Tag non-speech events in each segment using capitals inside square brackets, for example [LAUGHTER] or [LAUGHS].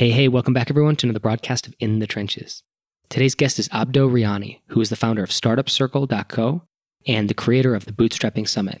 Hey, hey, welcome back everyone to another broadcast of In the Trenches. Today's guest is Abdo Riani, who is the founder of StartupCircle.co and the creator of the Bootstrapping Summit.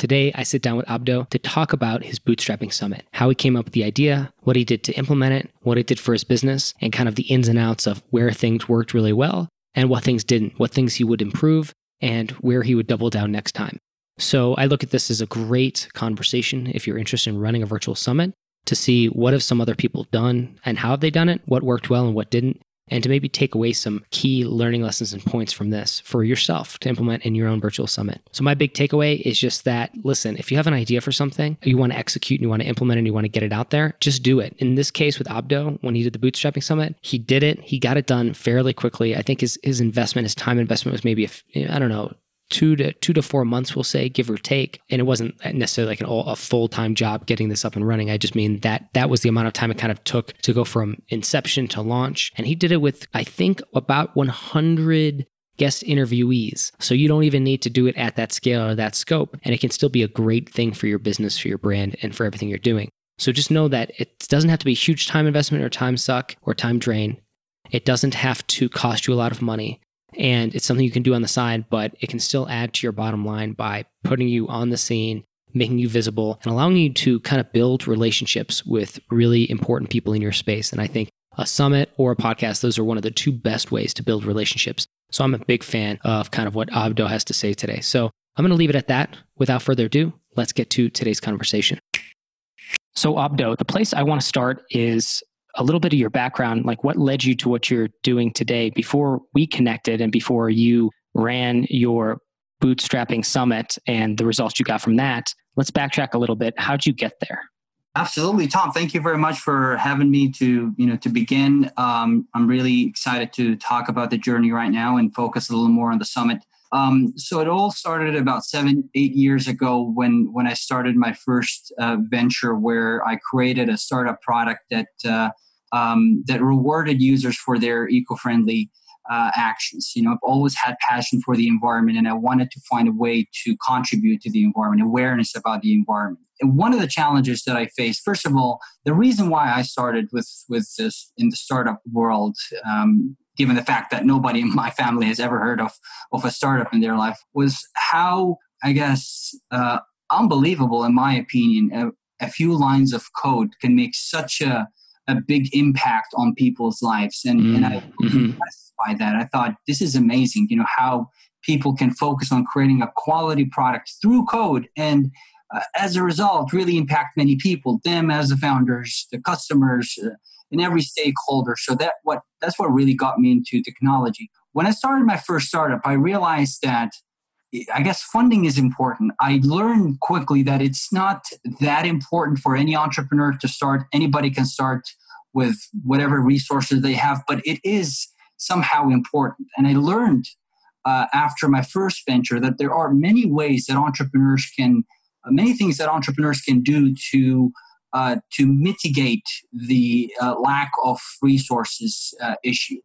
Today, I sit down with Abdo to talk about his Bootstrapping Summit, how he came up with the idea, what he did to implement it, what it did for his business, and kind of the ins and outs of where things worked really well and what things didn't, what things he would improve, and where he would double down next time. So I look at this as a great conversation if you're interested in running a virtual summit to see what have some other people done and how have they done it, what worked well and what didn't, and to maybe take away some key learning lessons and points from this for yourself to implement in your own virtual summit. So my big takeaway is just that listen, if you have an idea for something, you want to execute and you want to implement and you want to get it out there, just do it. In this case with Abdo, when he did the bootstrapping summit, he did it. He got it done fairly quickly. I think his his investment, his time investment was maybe I don't know, two to two to four months, we'll say, give or take. And it wasn't necessarily like an, a full time job getting this up and running. I just mean that that was the amount of time it kind of took to go from inception to launch. And he did it with, I think, about 100 guest interviewees. So you don't even need to do it at that scale or that scope. And it can still be a great thing for your business, for your brand, and for everything you're doing. So just know that it doesn't have to be a huge time investment or time suck or time drain. It doesn't have to cost you a lot of money and it's something you can do on the side, but it can still add to your bottom line by putting you on the scene, making you visible, and allowing you to kind of build relationships with really important people in your space. And I think a summit or a podcast, those are one of the two best ways to build relationships. So I'm a big fan of kind of what Abdo has to say today. So I'm going to leave it at that. Without further ado, let's get to today's conversation. So, Abdo, the place I want to start is a little bit of your background, like what led you to what you're doing today before we connected and before you ran your bootstrapping summit and the results you got from that. Let's backtrack a little bit. How'd you get there? Absolutely, Tom. Thank you very much for having me to you know to begin. Um, I'm really excited to talk about the journey right now and focus a little more on the summit. Um, so it all started about seven, eight years ago when when I started my first uh, venture, where I created a startup product that uh, um, that rewarded users for their eco-friendly uh, actions. You know, I've always had passion for the environment, and I wanted to find a way to contribute to the environment, awareness about the environment. And one of the challenges that I faced, first of all, the reason why I started with with this in the startup world. Um, given the fact that nobody in my family has ever heard of, of a startup in their life, was how, I guess, uh, unbelievable, in my opinion, a, a few lines of code can make such a a big impact on people's lives. And, mm. and I was mm-hmm. impressed by that. I thought this is amazing, you know, how people can focus on creating a quality product through code and uh, as a result really impact many people, them as the founders, the customers, uh, and every stakeholder. So that what that's what really got me into technology. When I started my first startup, I realized that I guess funding is important. I learned quickly that it's not that important for any entrepreneur to start. Anybody can start with whatever resources they have, but it is somehow important. And I learned uh, after my first venture that there are many ways that entrepreneurs can, uh, many things that entrepreneurs can do to uh, to mitigate the uh, lack of resources uh, issue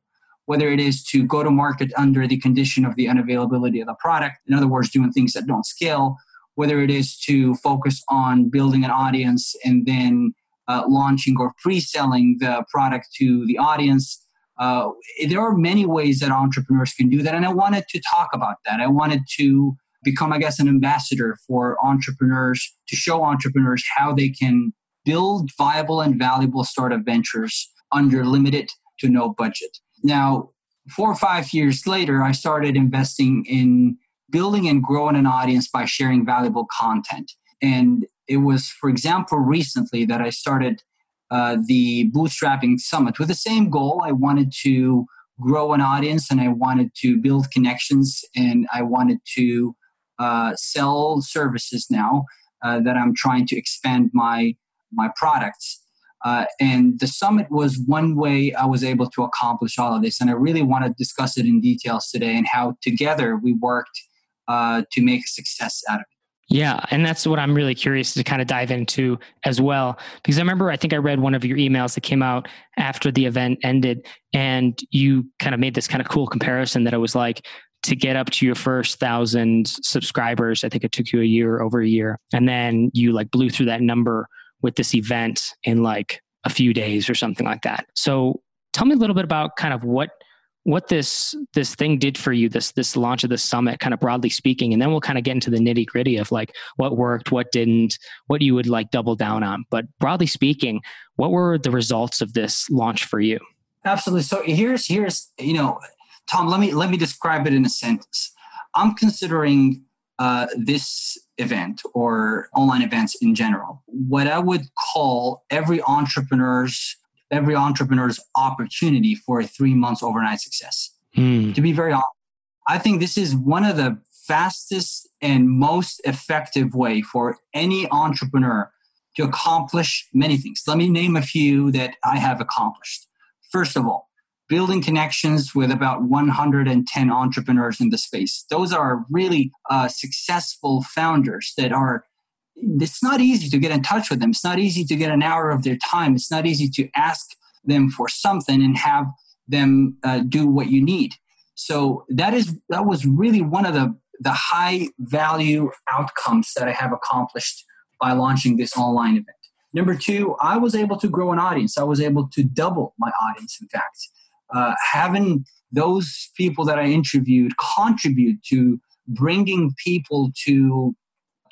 whether it is to go to market under the condition of the unavailability of the product, in other words, doing things that don't scale, whether it is to focus on building an audience and then uh, launching or pre selling the product to the audience. Uh, there are many ways that entrepreneurs can do that. And I wanted to talk about that. I wanted to become, I guess, an ambassador for entrepreneurs to show entrepreneurs how they can build viable and valuable startup ventures under limited to no budget. Now, four or five years later, I started investing in building and growing an audience by sharing valuable content. And it was, for example, recently that I started uh, the Bootstrapping Summit with the same goal. I wanted to grow an audience and I wanted to build connections and I wanted to uh, sell services now uh, that I'm trying to expand my my products. Uh, and the summit was one way I was able to accomplish all of this. And I really want to discuss it in details today and how together we worked uh, to make a success out of it. Yeah, and that's what I'm really curious to kind of dive into as well. Because I remember, I think I read one of your emails that came out after the event ended, and you kind of made this kind of cool comparison that it was like to get up to your first thousand subscribers. I think it took you a year, over a year, and then you like blew through that number with this event in like a few days or something like that. So tell me a little bit about kind of what what this this thing did for you this this launch of the summit kind of broadly speaking and then we'll kind of get into the nitty gritty of like what worked what didn't what you would like double down on. But broadly speaking what were the results of this launch for you? Absolutely. So here's here's you know tom let me let me describe it in a sentence. I'm considering uh, this event or online events in general what i would call every entrepreneur's every entrepreneur's opportunity for a three months overnight success. Mm. To be very honest, I think this is one of the fastest and most effective way for any entrepreneur to accomplish many things. Let me name a few that I have accomplished. First of all, building connections with about 110 entrepreneurs in the space. Those are really uh, successful founders that are it's not easy to get in touch with them. It's not easy to get an hour of their time. It's not easy to ask them for something and have them uh, do what you need. So that is that was really one of the the high value outcomes that I have accomplished by launching this online event. Number two, I was able to grow an audience. I was able to double my audience. In fact, uh, having those people that I interviewed contribute to bringing people to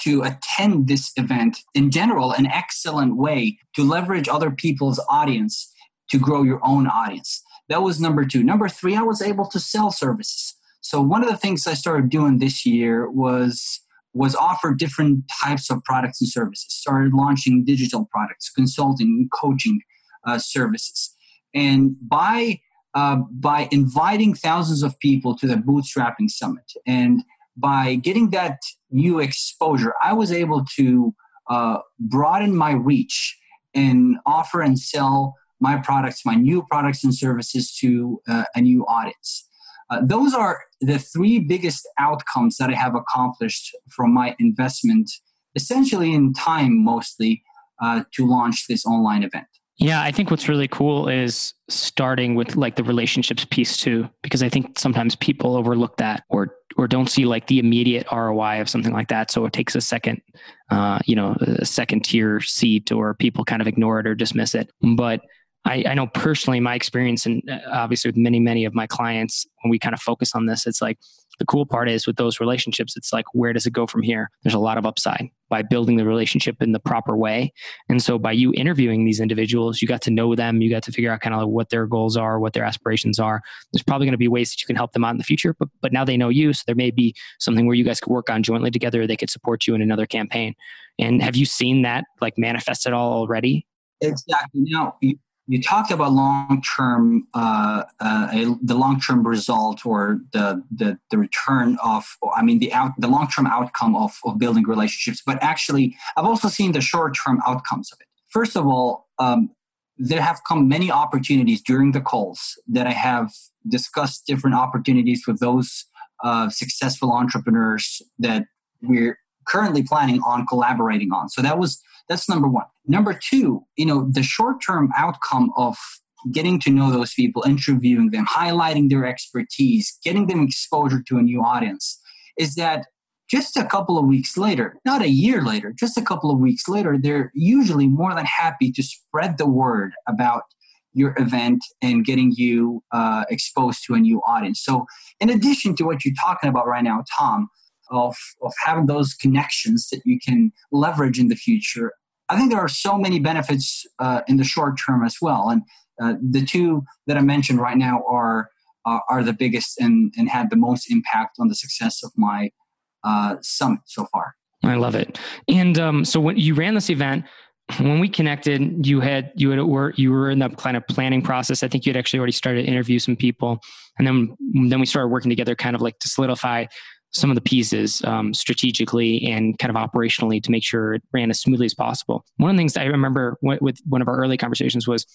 to attend this event in general an excellent way to leverage other people's audience to grow your own audience. That was number two. Number three i was able to sell services. So one of the things i started doing this year was was offer different types of products and services. Started launching digital products consulting coaching uh, services. And by uh, by inviting thousands of people to the bootstrapping summit and by getting that new exposure, I was able to uh, broaden my reach and offer and sell my products, my new products and services to uh, a new audience. Uh, those are the three biggest outcomes that I have accomplished from my investment, essentially in time mostly, uh, to launch this online event. Yeah, I think what's really cool is starting with like the relationships piece too, because I think sometimes people overlook that or or don't see like the immediate ROI of something like that. So it takes a second, uh, you know, a second tier seat, or people kind of ignore it or dismiss it. But I, I know personally, my experience, and uh, obviously with many, many of my clients, when we kind of focus on this, it's like the cool part is with those relationships, it's like, where does it go from here? There's a lot of upside by building the relationship in the proper way. And so by you interviewing these individuals, you got to know them, you got to figure out kind of like what their goals are, what their aspirations are. There's probably going to be ways that you can help them out in the future, but, but now they know you. So there may be something where you guys could work on jointly together. They could support you in another campaign. And have you seen that like manifest at all already? Exactly. Now, you talked about long term, uh, uh, the long term result or the, the, the return of, I mean, the out, the long term outcome of, of building relationships. But actually, I've also seen the short term outcomes of it. First of all, um, there have come many opportunities during the calls that I have discussed different opportunities with those uh, successful entrepreneurs that we're currently planning on collaborating on. So that was that's number one. Number two, you know, the short term outcome of getting to know those people, interviewing them, highlighting their expertise, getting them exposure to a new audience is that just a couple of weeks later, not a year later, just a couple of weeks later, they're usually more than happy to spread the word about your event and getting you uh, exposed to a new audience. So, in addition to what you're talking about right now, Tom, of, of having those connections that you can leverage in the future. I think there are so many benefits uh, in the short term as well. And uh, the two that I mentioned right now are uh, are the biggest and, and had the most impact on the success of my uh, summit so far. I love it. And um, so when you ran this event, when we connected, you had you had were you were in the kind of planning process. I think you had actually already started to interview some people, and then then we started working together, kind of like to solidify some of the pieces um, strategically and kind of operationally to make sure it ran as smoothly as possible. One of the things I remember with one of our early conversations was,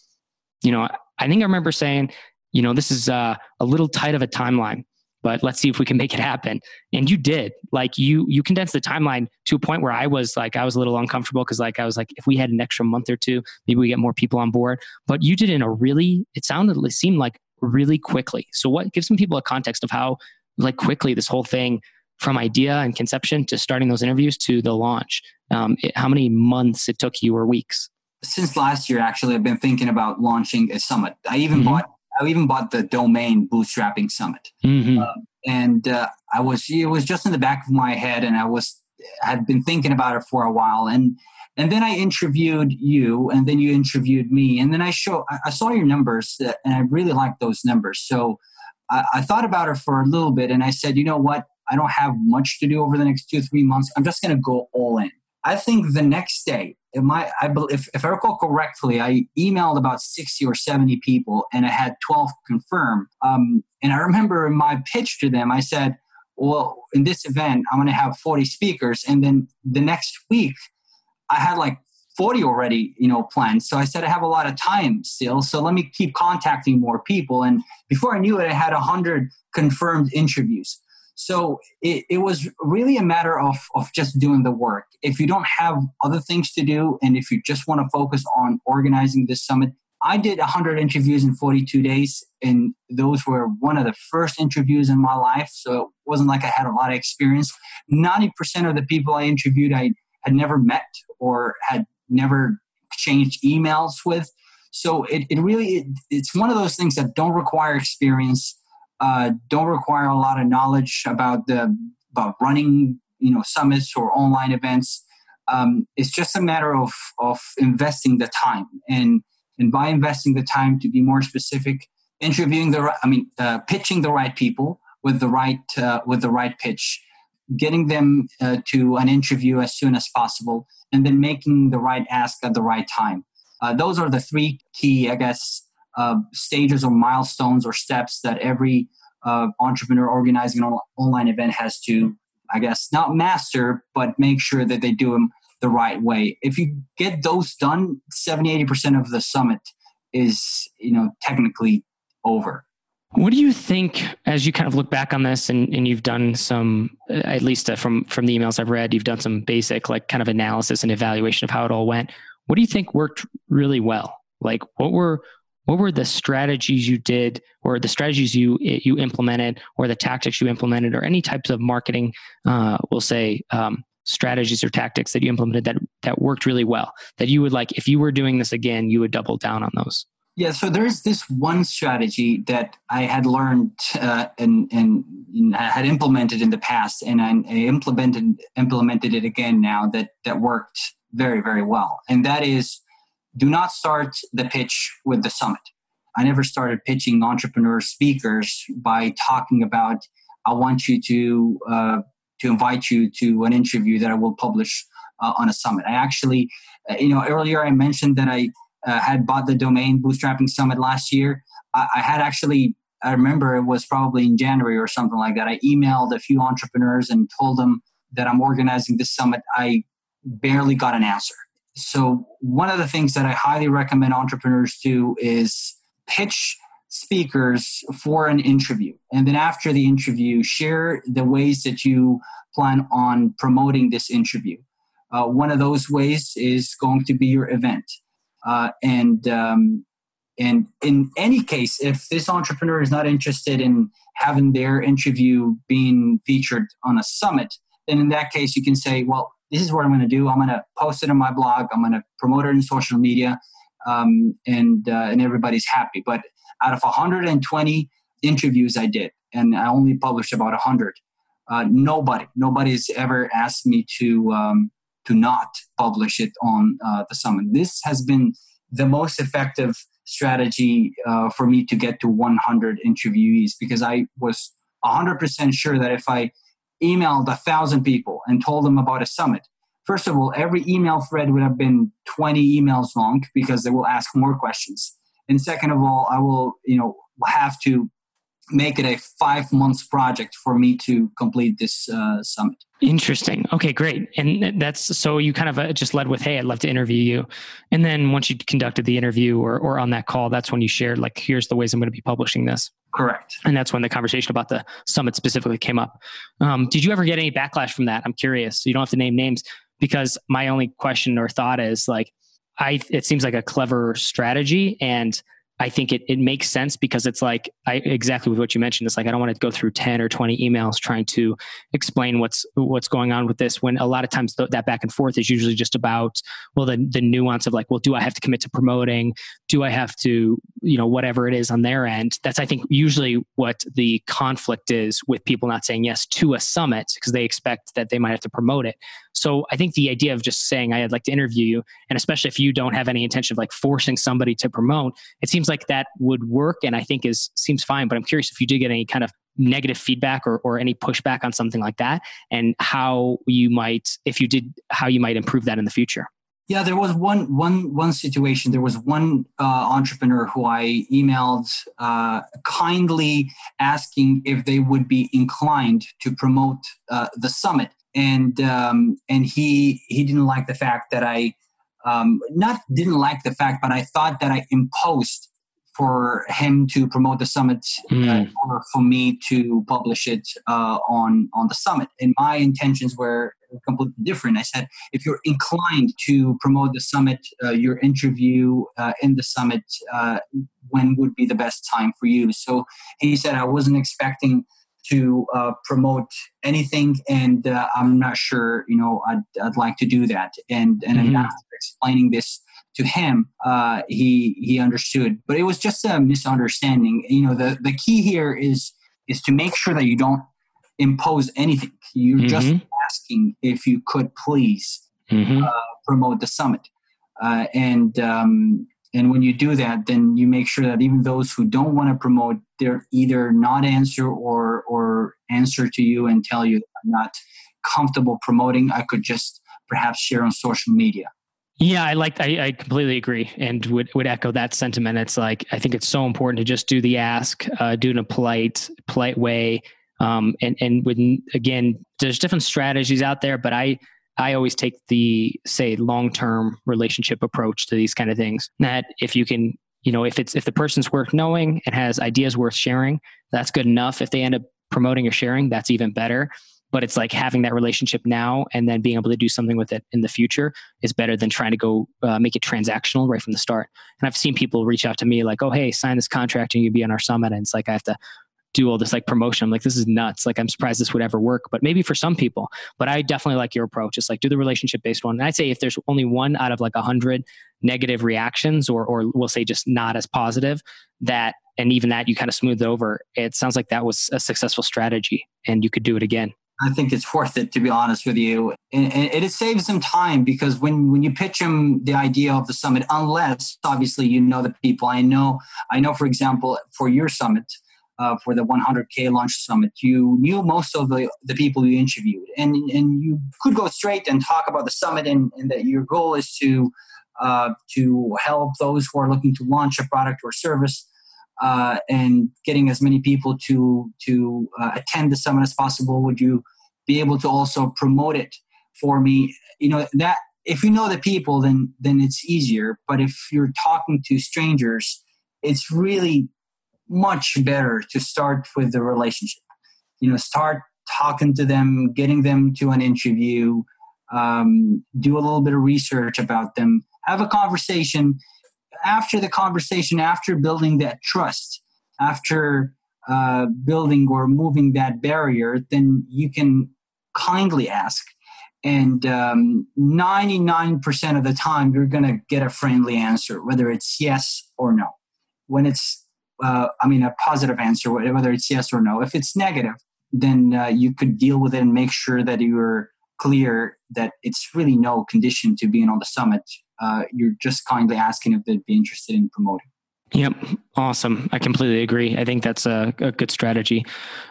you know, I think I remember saying, you know, this is uh, a little tight of a timeline, but let's see if we can make it happen. And you did. Like you, you condensed the timeline to a point where I was like, I was a little uncomfortable because like I was like, if we had an extra month or two, maybe we get more people on board. But you did in a really, it sounded, it seemed like really quickly. So what gives some people a context of how like quickly this whole thing from idea and conception to starting those interviews to the launch? Um, it, how many months it took you or weeks? since last year, actually, I've been thinking about launching a summit. I even mm-hmm. bought I even bought the domain Bootstrapping Summit, mm-hmm. um, and uh, I was it was just in the back of my head, and I was had been thinking about it for a while, and and then I interviewed you, and then you interviewed me, and then I show I saw your numbers, uh, and I really liked those numbers. So I, I thought about it for a little bit, and I said, you know what, I don't have much to do over the next two three months. I'm just going to go all in. I think the next day, my, I, if, if I recall correctly, I emailed about 60 or 70 people and I had 12 confirm. Um, and I remember in my pitch to them, I said, well, in this event, I'm going to have 40 speakers. And then the next week, I had like 40 already, you know, planned. So I said, I have a lot of time still. So let me keep contacting more people. And before I knew it, I had 100 confirmed interviews. So it, it was really a matter of, of just doing the work. If you don't have other things to do, and if you just want to focus on organizing this summit, I did 100 interviews in 42 days, and those were one of the first interviews in my life. So it wasn't like I had a lot of experience. 90% of the people I interviewed, I had never met or had never exchanged emails with. So it, it really, it, it's one of those things that don't require experience uh, don't require a lot of knowledge about the about running you know summits or online events. Um, it's just a matter of of investing the time and and by investing the time to be more specific, interviewing the I mean uh, pitching the right people with the right uh, with the right pitch, getting them uh, to an interview as soon as possible, and then making the right ask at the right time. Uh, those are the three key, I guess, uh, stages or milestones or steps that every uh, entrepreneur organizing an online event has to, I guess, not master, but make sure that they do them the right way. If you get those done, 70, 80% of the summit is, you know, technically over. What do you think as you kind of look back on this and, and you've done some, at least uh, from, from the emails I've read, you've done some basic like kind of analysis and evaluation of how it all went. What do you think worked really well? Like what were, what were the strategies you did or the strategies you you implemented or the tactics you implemented or any types of marketing uh, we'll say um, strategies or tactics that you implemented that that worked really well that you would like if you were doing this again you would double down on those yeah so there's this one strategy that i had learned uh, and and had implemented in the past and i implemented implemented it again now that that worked very very well and that is do not start the pitch with the summit. I never started pitching entrepreneur speakers by talking about, I want you to, uh, to invite you to an interview that I will publish uh, on a summit. I actually, uh, you know, earlier I mentioned that I uh, had bought the domain Bootstrapping Summit last year. I, I had actually I remember it was probably in January or something like that. I emailed a few entrepreneurs and told them that I'm organizing this summit. I barely got an answer. So, one of the things that I highly recommend entrepreneurs do is pitch speakers for an interview. And then after the interview, share the ways that you plan on promoting this interview. Uh, one of those ways is going to be your event. Uh, and um, and in any case, if this entrepreneur is not interested in having their interview being featured on a summit, then in that case, you can say, well, this is what I'm going to do. I'm going to post it on my blog. I'm going to promote it in social media, um, and uh, and everybody's happy. But out of 120 interviews I did, and I only published about 100, uh, nobody nobody's ever asked me to um, to not publish it on uh, the summit. This has been the most effective strategy uh, for me to get to 100 interviewees because I was 100% sure that if I emailed a thousand people and told them about a summit. First of all, every email thread would have been 20 emails long because they will ask more questions. And second of all, I will, you know, have to make it a five months project for me to complete this uh, summit. Interesting. Okay, great. And that's so you kind of uh, just led with, "Hey, I'd love to interview you," and then once you conducted the interview or or on that call, that's when you shared like, "Here's the ways I'm going to be publishing this." Correct. And that's when the conversation about the summit specifically came up. Um, did you ever get any backlash from that? I'm curious. You don't have to name names because my only question or thought is like, I it seems like a clever strategy and I think it, it makes sense because it's like I exactly with what you mentioned. It's like I don't want to go through 10 or 20 emails trying to explain what's what's going on with this when a lot of times th- that back and forth is usually just about well the the nuance of like well do I have to commit to promoting do I have to you know whatever it is on their end that's I think usually what the conflict is with people not saying yes to a summit because they expect that they might have to promote it so I think the idea of just saying I'd like to interview you and especially if you don't have any intention of like forcing somebody to promote it seems like that would work and I think is seems fine. But I'm curious if you did get any kind of negative feedback or, or any pushback on something like that and how you might if you did how you might improve that in the future. Yeah, there was one one one situation. There was one uh, entrepreneur who I emailed uh, kindly asking if they would be inclined to promote uh, the summit, and um, and he he didn't like the fact that I um, not didn't like the fact, but I thought that I imposed for him to promote the summit mm. uh, hmm. or for me to publish it uh, on on the summit. And my intentions were completely different. I said, if you're inclined to promote the summit, uh, your interview uh, in the summit, uh, when would be the best time for you? So he said, I wasn't expecting to uh, promote anything, and uh, I'm not sure. You know, I'd, I'd like to do that. And and mm-hmm. after explaining this to him, uh, he he understood. But it was just a misunderstanding. You know, the the key here is is to make sure that you don't impose anything. You're mm-hmm. just asking if you could please mm-hmm. uh, promote the summit, uh, and um, and when you do that, then you make sure that even those who don't want to promote, they're either not answer or or answer to you and tell you I'm not comfortable promoting. I could just perhaps share on social media. Yeah, I like. I, I, completely agree, and would would echo that sentiment. It's like I think it's so important to just do the ask, uh, do it in a polite, polite way, um, and and when again, there's different strategies out there, but I I always take the say long term relationship approach to these kind of things. That if you can, you know, if it's if the person's worth knowing and has ideas worth sharing, that's good enough. If they end up promoting or sharing, that's even better. But it's like having that relationship now and then being able to do something with it in the future is better than trying to go uh, make it transactional right from the start. And I've seen people reach out to me like, "Oh, hey, sign this contract and you be on our summit." And it's like I have to do all this like promotion. I'm like, this is nuts. Like, I'm surprised this would ever work, but maybe for some people. But I definitely like your approach. It's like do the relationship based one. And I'd say if there's only one out of like a hundred negative reactions, or or we'll say just not as positive, that and even that you kind of smooth over. It sounds like that was a successful strategy, and you could do it again. I think it's worth it to be honest with you. And, it saves them time because when, when you pitch them the idea of the summit, unless obviously you know the people. I know, I know, for example, for your summit, uh, for the 100K launch summit, you knew most of the, the people you interviewed, and and you could go straight and talk about the summit, and, and that your goal is to uh, to help those who are looking to launch a product or service, uh, and getting as many people to to uh, attend the summit as possible. Would you be able to also promote it for me? You know that if you know the people, then then it's easier. But if you're talking to strangers, it's really much better to start with the relationship. You know, start talking to them, getting them to an interview, um, do a little bit of research about them, have a conversation. After the conversation, after building that trust, after uh, building or moving that barrier, then you can kindly ask. And um, 99% of the time, you're going to get a friendly answer, whether it's yes or no. When it's uh, I mean, a positive answer, whether it's yes or no. If it's negative, then uh, you could deal with it and make sure that you're clear that it's really no condition to being on the summit. Uh, you're just kindly asking if they'd be interested in promoting. Yep. Awesome. I completely agree. I think that's a, a, good strategy.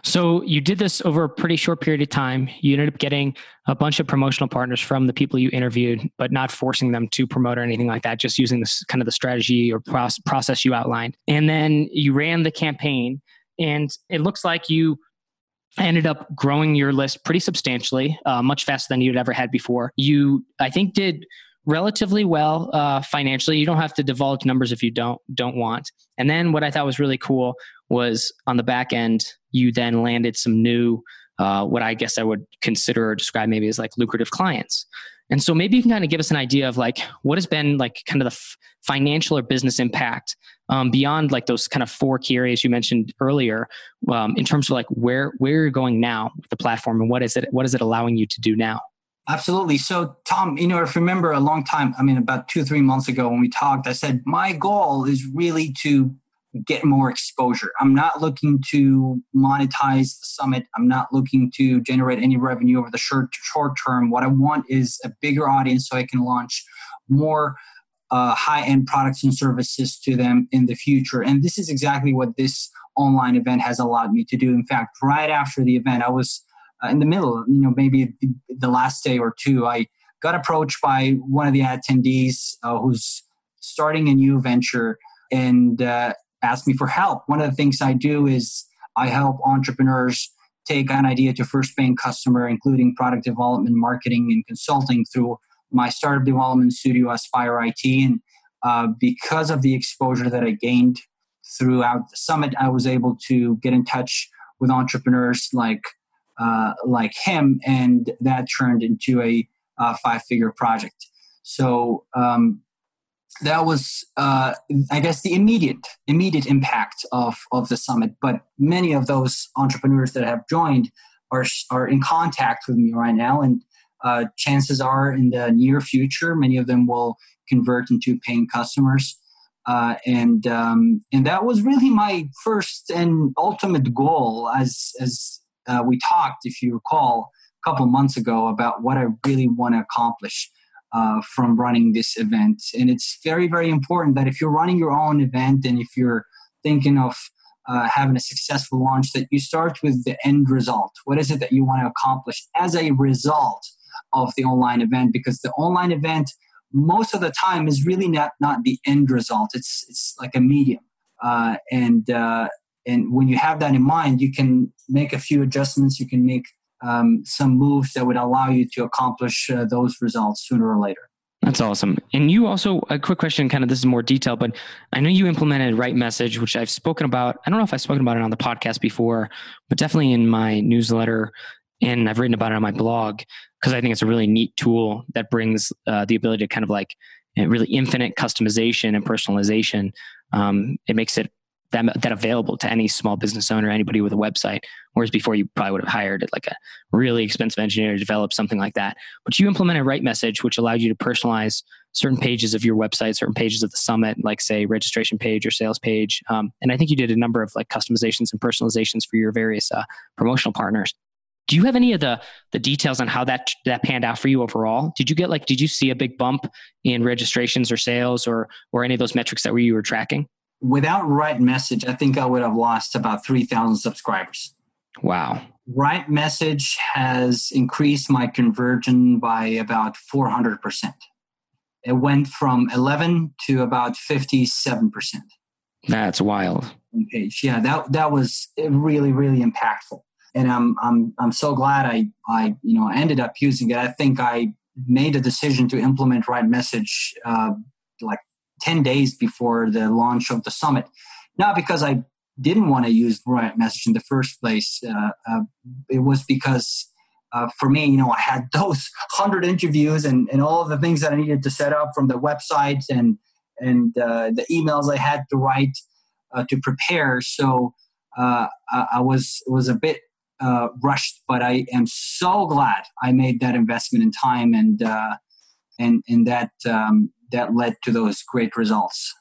So you did this over a pretty short period of time. You ended up getting a bunch of promotional partners from the people you interviewed, but not forcing them to promote or anything like that, just using this kind of the strategy or process you outlined. And then you ran the campaign and it looks like you ended up growing your list pretty substantially, uh, much faster than you'd ever had before. You, I think, did relatively well uh, financially. You don't have to divulge numbers if you don't don't want. And then what I thought was really cool was on the back end, you then landed some new, uh, what I guess I would consider or describe maybe as like lucrative clients. And so maybe you can kind of give us an idea of like what has been like kind of the f- financial or business impact um, beyond like those kind of four key areas you mentioned earlier, um, in terms of like where where you're going now with the platform and what is it what is it allowing you to do now? Absolutely. So, Tom, you know, if you remember a long time, I mean, about two, three months ago when we talked, I said my goal is really to get more exposure. I'm not looking to monetize the summit. I'm not looking to generate any revenue over the short short term. What I want is a bigger audience so I can launch more uh, high end products and services to them in the future. And this is exactly what this online event has allowed me to do. In fact, right after the event, I was uh, in the middle, you know, maybe the, last day or two, I got approached by one of the attendees uh, who's starting a new venture and uh, asked me for help. One of the things I do is I help entrepreneurs take an idea to first paying customer, including product development, marketing, and consulting through my startup development studio, Aspire IT. And uh, because of the exposure that I gained throughout the summit, I was able to get in touch with entrepreneurs like uh, like him, and that turned into a uh, five figure project. So um, that was, uh, I guess, the immediate immediate impact of of the summit. But many of those entrepreneurs that have joined are are in contact with me right now, and uh, chances are in the near future, many of them will convert into paying customers. Uh, and um, and that was really my first and ultimate goal as as uh, we talked, if you recall, a couple months ago about what I really want to accomplish uh, from running this event. And it's very, very important that if you're running your own event and if you're thinking of uh, having a successful launch, that you start with the end result. What is it that you want to accomplish as a result of the online event? Because the online event, most of the time, is really not not the end result. It's it's like a medium, uh, and uh, and when you have that in mind, you can make a few adjustments. You can make um, some moves that would allow you to accomplish uh, those results sooner or later. That's awesome. And you also, a quick question, kind of this is more detail, but I know you implemented RightMessage, which I've spoken about. I don't know if I've spoken about it on the podcast before, but definitely in my newsletter. And I've written about it on my blog because I think it's a really neat tool that brings uh, the ability to kind of like really infinite customization and personalization. Um, it makes it that, that available to any small business owner, anybody with a website. Whereas before you probably would have hired like a really expensive engineer to develop something like that. But you implemented RightMessage, which allowed you to personalize certain pages of your website, certain pages of the summit, like say registration page or sales page. Um, and I think you did a number of like customizations and personalizations for your various uh, promotional partners. Do you have any of the the details on how that that panned out for you overall? Did you get like did you see a big bump in registrations or sales or or any of those metrics that you were tracking? Without RightMessage, I think I would have lost about 3,000 subscribers. Wow. RightMessage has increased my conversion by about 400%. It went from 11 to about 57%. That's wild. Page. Yeah, that that was really really impactful. And I'm I'm I'm so glad I I you know ended up using it. I think I made a decision to implement RightMessage uh, like 10 days before the launch of the summit. Not because I didn't want to use RightMessage in the first place. Uh, uh, it was because uh, for me, you know, I had [LAUGHS] those 100 interviews and, and all of the things that I needed to set up from the website and, and uh, the emails I had to write uh, to prepare. So uh, I, I, was, was a bit rushed, but I am so glad I made that investment in time and, and, and that um, that led to those great results.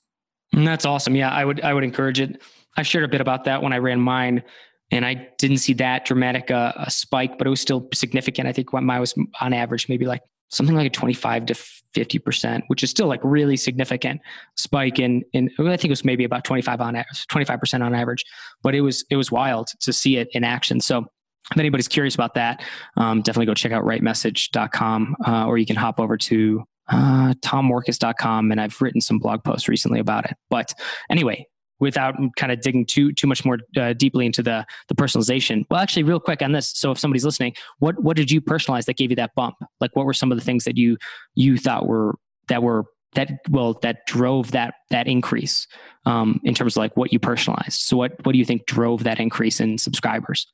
And that's awesome. Yeah, I would I would encourage it. I shared a bit about that when I ran mine, and I didn't see that dramatic uh, a spike, but it was still significant. I think mine was on average maybe like something like a 25 to 50 percent, which is still like really significant spike in in I think it was maybe about 25 on 25 percent on average, but it was it was wild to see it in action. So if anybody's curious about that, um, definitely go check out rightmessage.com uh, or you can hop over to uh, tommorkes.com, and I've written some blog posts recently about it. But anyway, without kind of digging too too much more uh, deeply into the the personalization. Well, actually, real quick on this. So, if somebody's listening, what what did you personalize that gave you that bump? Like, what were some of the things that you you thought were that were that well that drove that that increase um, in terms of like what you personalized? So, what what do you think drove that increase in subscribers?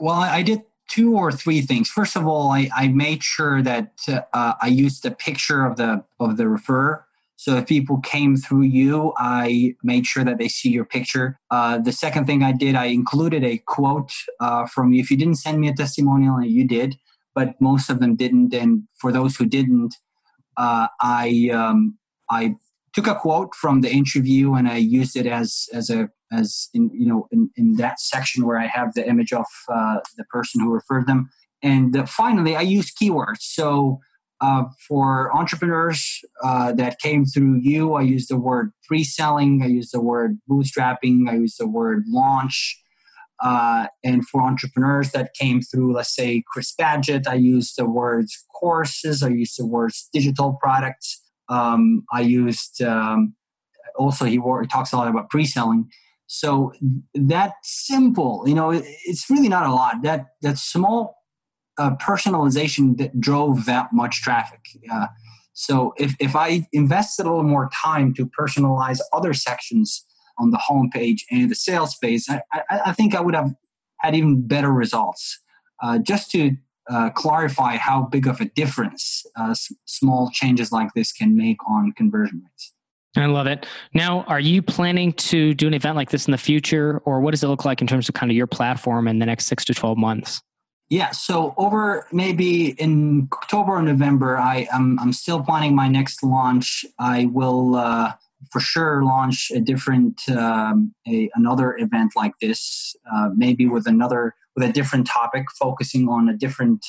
Well, I did two or three things. First of all, I, I made sure that uh, I used the picture of the of the referrer. So if people came through you, I made sure that they see your picture. Uh, the second thing I did, I included a quote uh, from you. If you didn't send me a testimonial, and you did, but most of them didn't. And for those who didn't, uh, I um, I took a quote from the interview and I used it as as a as in you know in, in that section where I have the image of uh, the person who referred them. And uh, finally, I use keywords. So uh, for entrepreneurs uh, that came through you, I use the word pre-selling. I use the word bootstrapping. I use the word launch. Uh, and for entrepreneurs that came through, let's say Chris Badgett, I use the words courses. I use the words digital products. Um, I used um, also he, he talks a lot about pre-selling. So that simple, you know, it's really not a lot. That that small uh, personalization that drove that much traffic. Uh, so if if I invested a little more time to personalize other sections on the homepage and the sales page, I, I, I think I would have had even better results. Uh, just to uh, clarify how big of a difference uh, s- small changes like this can make on conversion rates. I love it. Now, are you planning to do an event like this in the future, or what does it look like in terms of kind of your platform in the next six to 12 months? Yeah, so over maybe in October or November, I, I'm, I'm still planning my next launch. I will uh, for sure launch a different, um, a, another event like this, uh, maybe with another, with a different topic, focusing on a different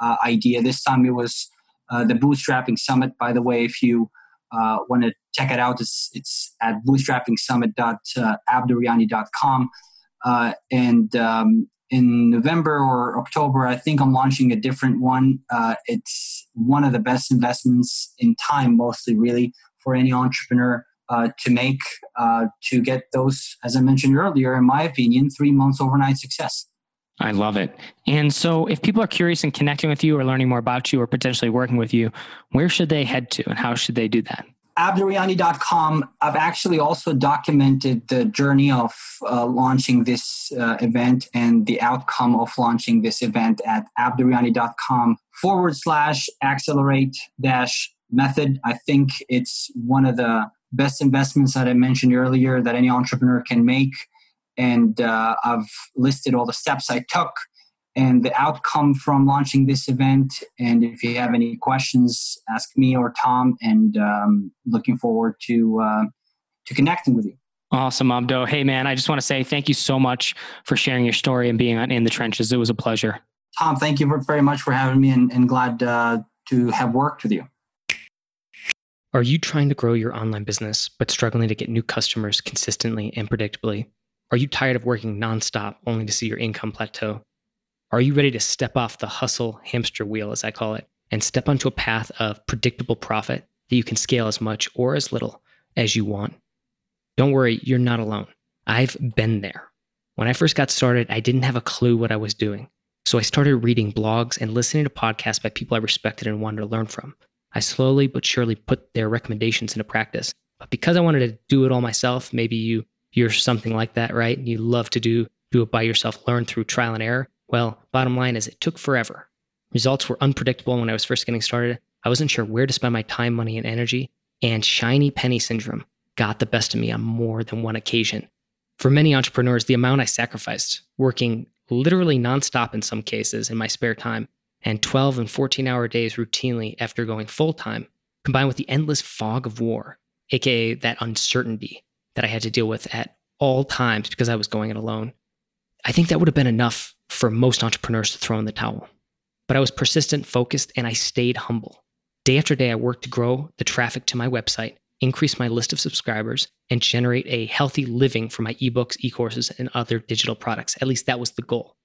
uh, idea. This time it was uh, the Bootstrapping Summit. By the way, if you uh, want to check it out, it's, it's at bootstrappingsummit.abdoriani.com. Uh, and um, in November or October, I think I'm launching a different one. Uh, it's one of the best investments in time, mostly really for any entrepreneur uh, to make uh, to get those, as I mentioned earlier, in my opinion, three months overnight success. I love it. And so, if people are curious and connecting with you or learning more about you or potentially working with you, where should they head to and how should they do that? abdoriani.com i've actually also documented the journey of uh, launching this uh, event and the outcome of launching this event at abdoriani.com forward slash accelerate dash method i think it's one of the best investments that i mentioned earlier that any entrepreneur can make and uh, i've listed all the steps i took and the outcome from launching this event. And if you have any questions, ask me or Tom. And um, looking forward to uh, to connecting with you. Awesome, Abdo. Hey, man, I just want to say thank you so much for sharing your story and being on In the Trenches. It was a pleasure. Tom, thank you very much for having me and, and glad uh, to have worked with you. Are you trying to grow your online business but struggling to get new customers consistently and predictably? Are you tired of working nonstop only to see your income plateau? Are you ready to step off the hustle hamster wheel, as I call it, and step onto a path of predictable profit that you can scale as much or as little as you want? Don't worry, you're not alone. I've been there. When I first got started, I didn't have a clue what I was doing. So I started reading blogs and listening to podcasts by people I respected and wanted to learn from. I slowly but surely put their recommendations into practice. But because I wanted to do it all myself, maybe you you're something like that, right? And you love to do do it by yourself, learn through trial and error. Well, bottom line is it took forever. Results were unpredictable when I was first getting started. I wasn't sure where to spend my time, money, and energy, and shiny penny syndrome got the best of me on more than one occasion. For many entrepreneurs, the amount I sacrificed, working literally nonstop in some cases in my spare time, and 12 and 14 hour days routinely after going full time, combined with the endless fog of war, aka that uncertainty that I had to deal with at all times because I was going it alone, I think that would have been enough for most entrepreneurs to throw in the towel. But I was persistent, focused, and I stayed humble. Day after day, I worked to grow the traffic to my website, increase my list of subscribers, and generate a healthy living for my ebooks, e courses, and other digital products. At least that was the goal.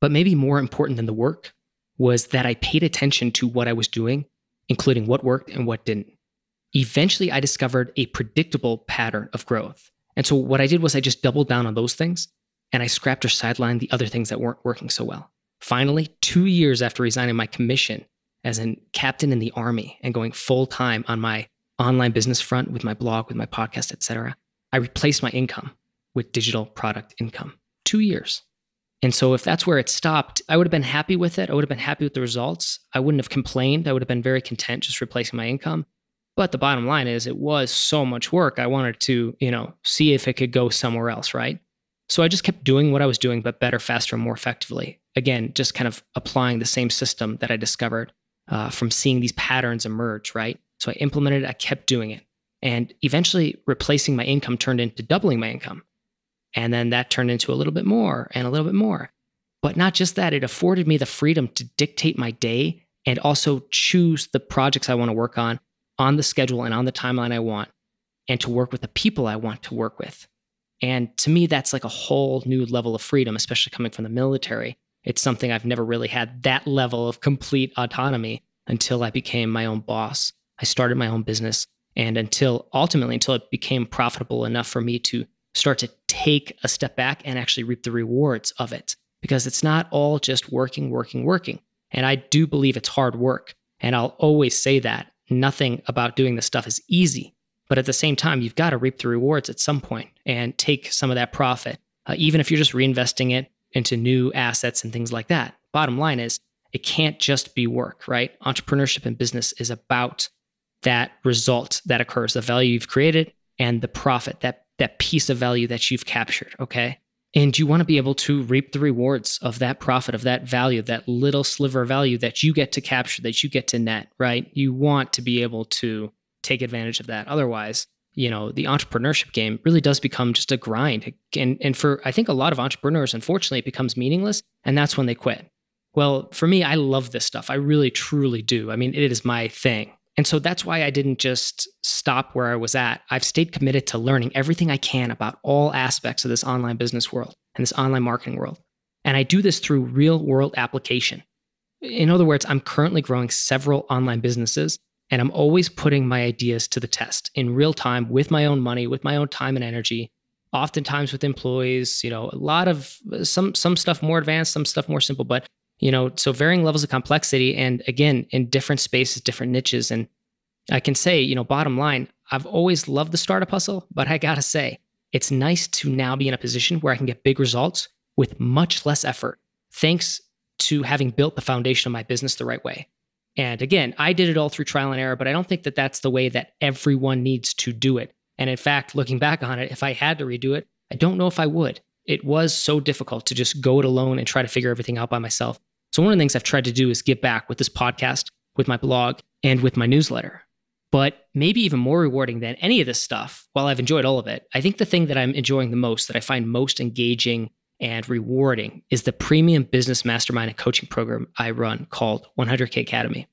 But maybe more important than the work was that I paid attention to what I was doing, including what worked and what didn't. Eventually, I discovered a predictable pattern of growth. And so, what I did was I just doubled down on those things and I scrapped or sidelined the other things that weren't working so well. Finally, two years after resigning my commission as a captain in the army and going full time on my online business front with my blog, with my podcast, etc., I replaced my income with digital product income. Two years. And so if that's where it stopped, I would have been happy with it. I would have been happy with the results. I wouldn't have complained. I would have been very content just replacing my income. But the bottom line is it was so much work. I wanted to, you know, see if it could go somewhere else, right? So I just kept doing what I was doing, but better, faster, and more effectively. Again, just kind of applying the same system that I discovered uh, from seeing these patterns emerge, right? So I implemented it, I kept doing it. And eventually, replacing my income turned into doubling my income. And then that turned into a little bit more and a little bit more. But not just that, it afforded me the freedom to dictate my day and also choose the projects I want to work on on the schedule and on the timeline I want, and to work with the people I want to work with. And to me, that's like a whole new level of freedom, especially coming from the military. It's something I've never really had that level of complete autonomy until I became my own boss. I started my own business and until ultimately until it became profitable enough for me to start to take a step back and actually reap the rewards of it because it's not all just working working working and i do believe it's hard work and i'll always say that nothing about doing this stuff is easy but at the same time you've got to reap the rewards at some point and take some of that profit uh, even if you're just reinvesting it into new assets and things like that bottom line is it can't just be work right entrepreneurship and business is about that result that occurs, the value you've created and the profit, that that piece of value that you've captured, okay? And you want to be able to reap the rewards of that profit, of that value, that little sliver of value that you get to capture, that you get to net, right? You want to be able to take advantage of that. Otherwise, you know, the entrepreneurship game really does become just a grind. And and for I think a lot of entrepreneurs, unfortunately, it becomes meaningless, and that's when they quit. Well, for me, I love this stuff. I really truly do. I mean, it is my thing. And so that's why I didn't just stop where I was at. I've stayed committed to learning everything I can about all aspects of this online business world and this online marketing world. And I do this through real world application. In other words, I'm currently growing several online businesses and I'm always putting my ideas to the test in real time with my own money, with my own time and energy, oftentimes with employees, you know, a lot of some some stuff more advanced, some stuff more simple, but you know so varying levels of complexity and again in different spaces different niches. And i can say you know bottom line i've always loved the startup hustle but i gotta say it's nice to now be in a position where i can get big results with much less effort thanks to having built the foundation of my business the right way. And again i did it all through trial and error but i don't think that that's the way that everyone needs to do it. And in fact looking back on it if i had to redo it i don't know if i would it was so difficult to just go it alone and try to figure everything out by myself so, one of the things I've tried to do is give back with this podcast, with my blog, and with my newsletter. But maybe even more rewarding than any of this stuff, while I've enjoyed all of it, I think the thing that I'm enjoying the most, that I find most engaging and rewarding, is the premium business mastermind and coaching program I run called 100K Academy.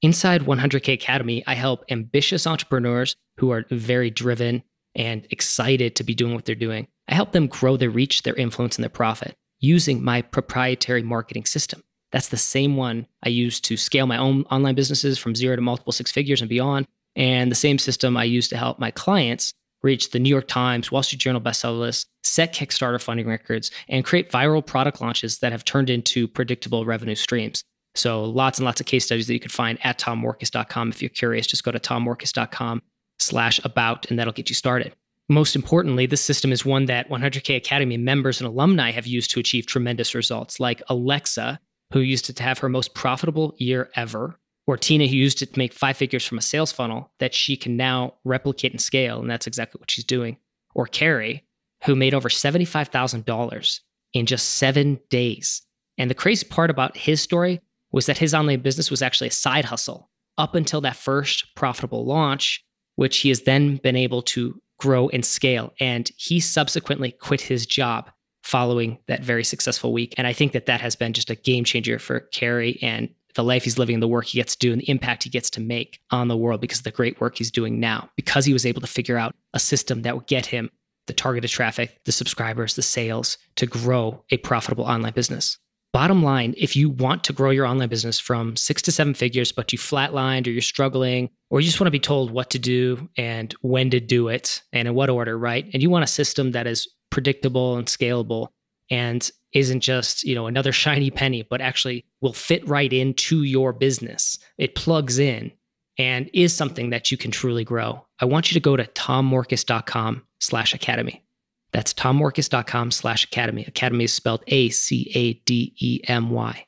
Inside 100K Academy, I help ambitious entrepreneurs who are very driven and excited to be doing what they're doing. I help them grow their reach, their influence, and their profit using my proprietary marketing system. That's the same one I use to scale my own online businesses from zero to multiple six figures and beyond. And the same system I use to help my clients reach the New York Times, Wall Street Journal bestseller list, set Kickstarter funding records, and create viral product launches that have turned into predictable revenue streams. So lots and lots of case studies that you can find at tommorkes.com. If you're curious, just go to tommorkes.com slash about, and that'll get you started. Most importantly, this system is one that 100K Academy members and alumni have used to achieve tremendous results, like Alexa, who used it to have her most profitable year ever, or Tina, who used it to make five figures from a sales funnel that she can now replicate and scale. And that's exactly what she's doing. Or Carrie, who made over $75,000 in just seven days. And the crazy part about his story was that his online business was actually a side hustle up until that first profitable launch, which he has then been able to grow and scale. And he subsequently quit his job following that very successful week. And I think that that has been just a game changer for Carrie and the life he's living, the work he gets to do, and the impact he gets to make on the world because of the great work he's doing now, because he was able to figure out a system that would get him the targeted traffic, the subscribers, the sales to grow a profitable online business. Bottom line, if you want to grow your online business from six to seven figures, but you flatlined or you're struggling, or you just want to be told what to do and when to do it and in what order, right? And you want a system that is predictable and scalable and isn't just, you know, another [LAUGHS] shiny penny, but actually will fit right into your business. It plugs in and is something that you can truly grow. I want you to go to tommorkes.com slash academy. That's tommorkes.com slash academy. Academy is spelled A C A D E M Y.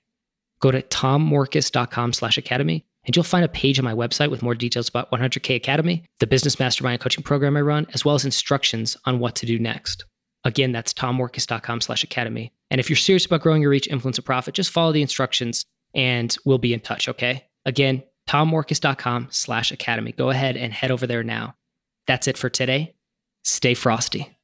Go to tommorkes.com slash academy and you'll find a page on my website with more details about 100K Academy, the business mastermind coaching program I run, as well as instructions on what to do next. Again, that's tommorkes.com slash academy. And if you're serious about growing your reach, influence, and profit, just follow the instructions and we'll be in touch, okay? Again, tommorkes.com slash academy. Go ahead and head over there now. That's it for today. Stay frosty.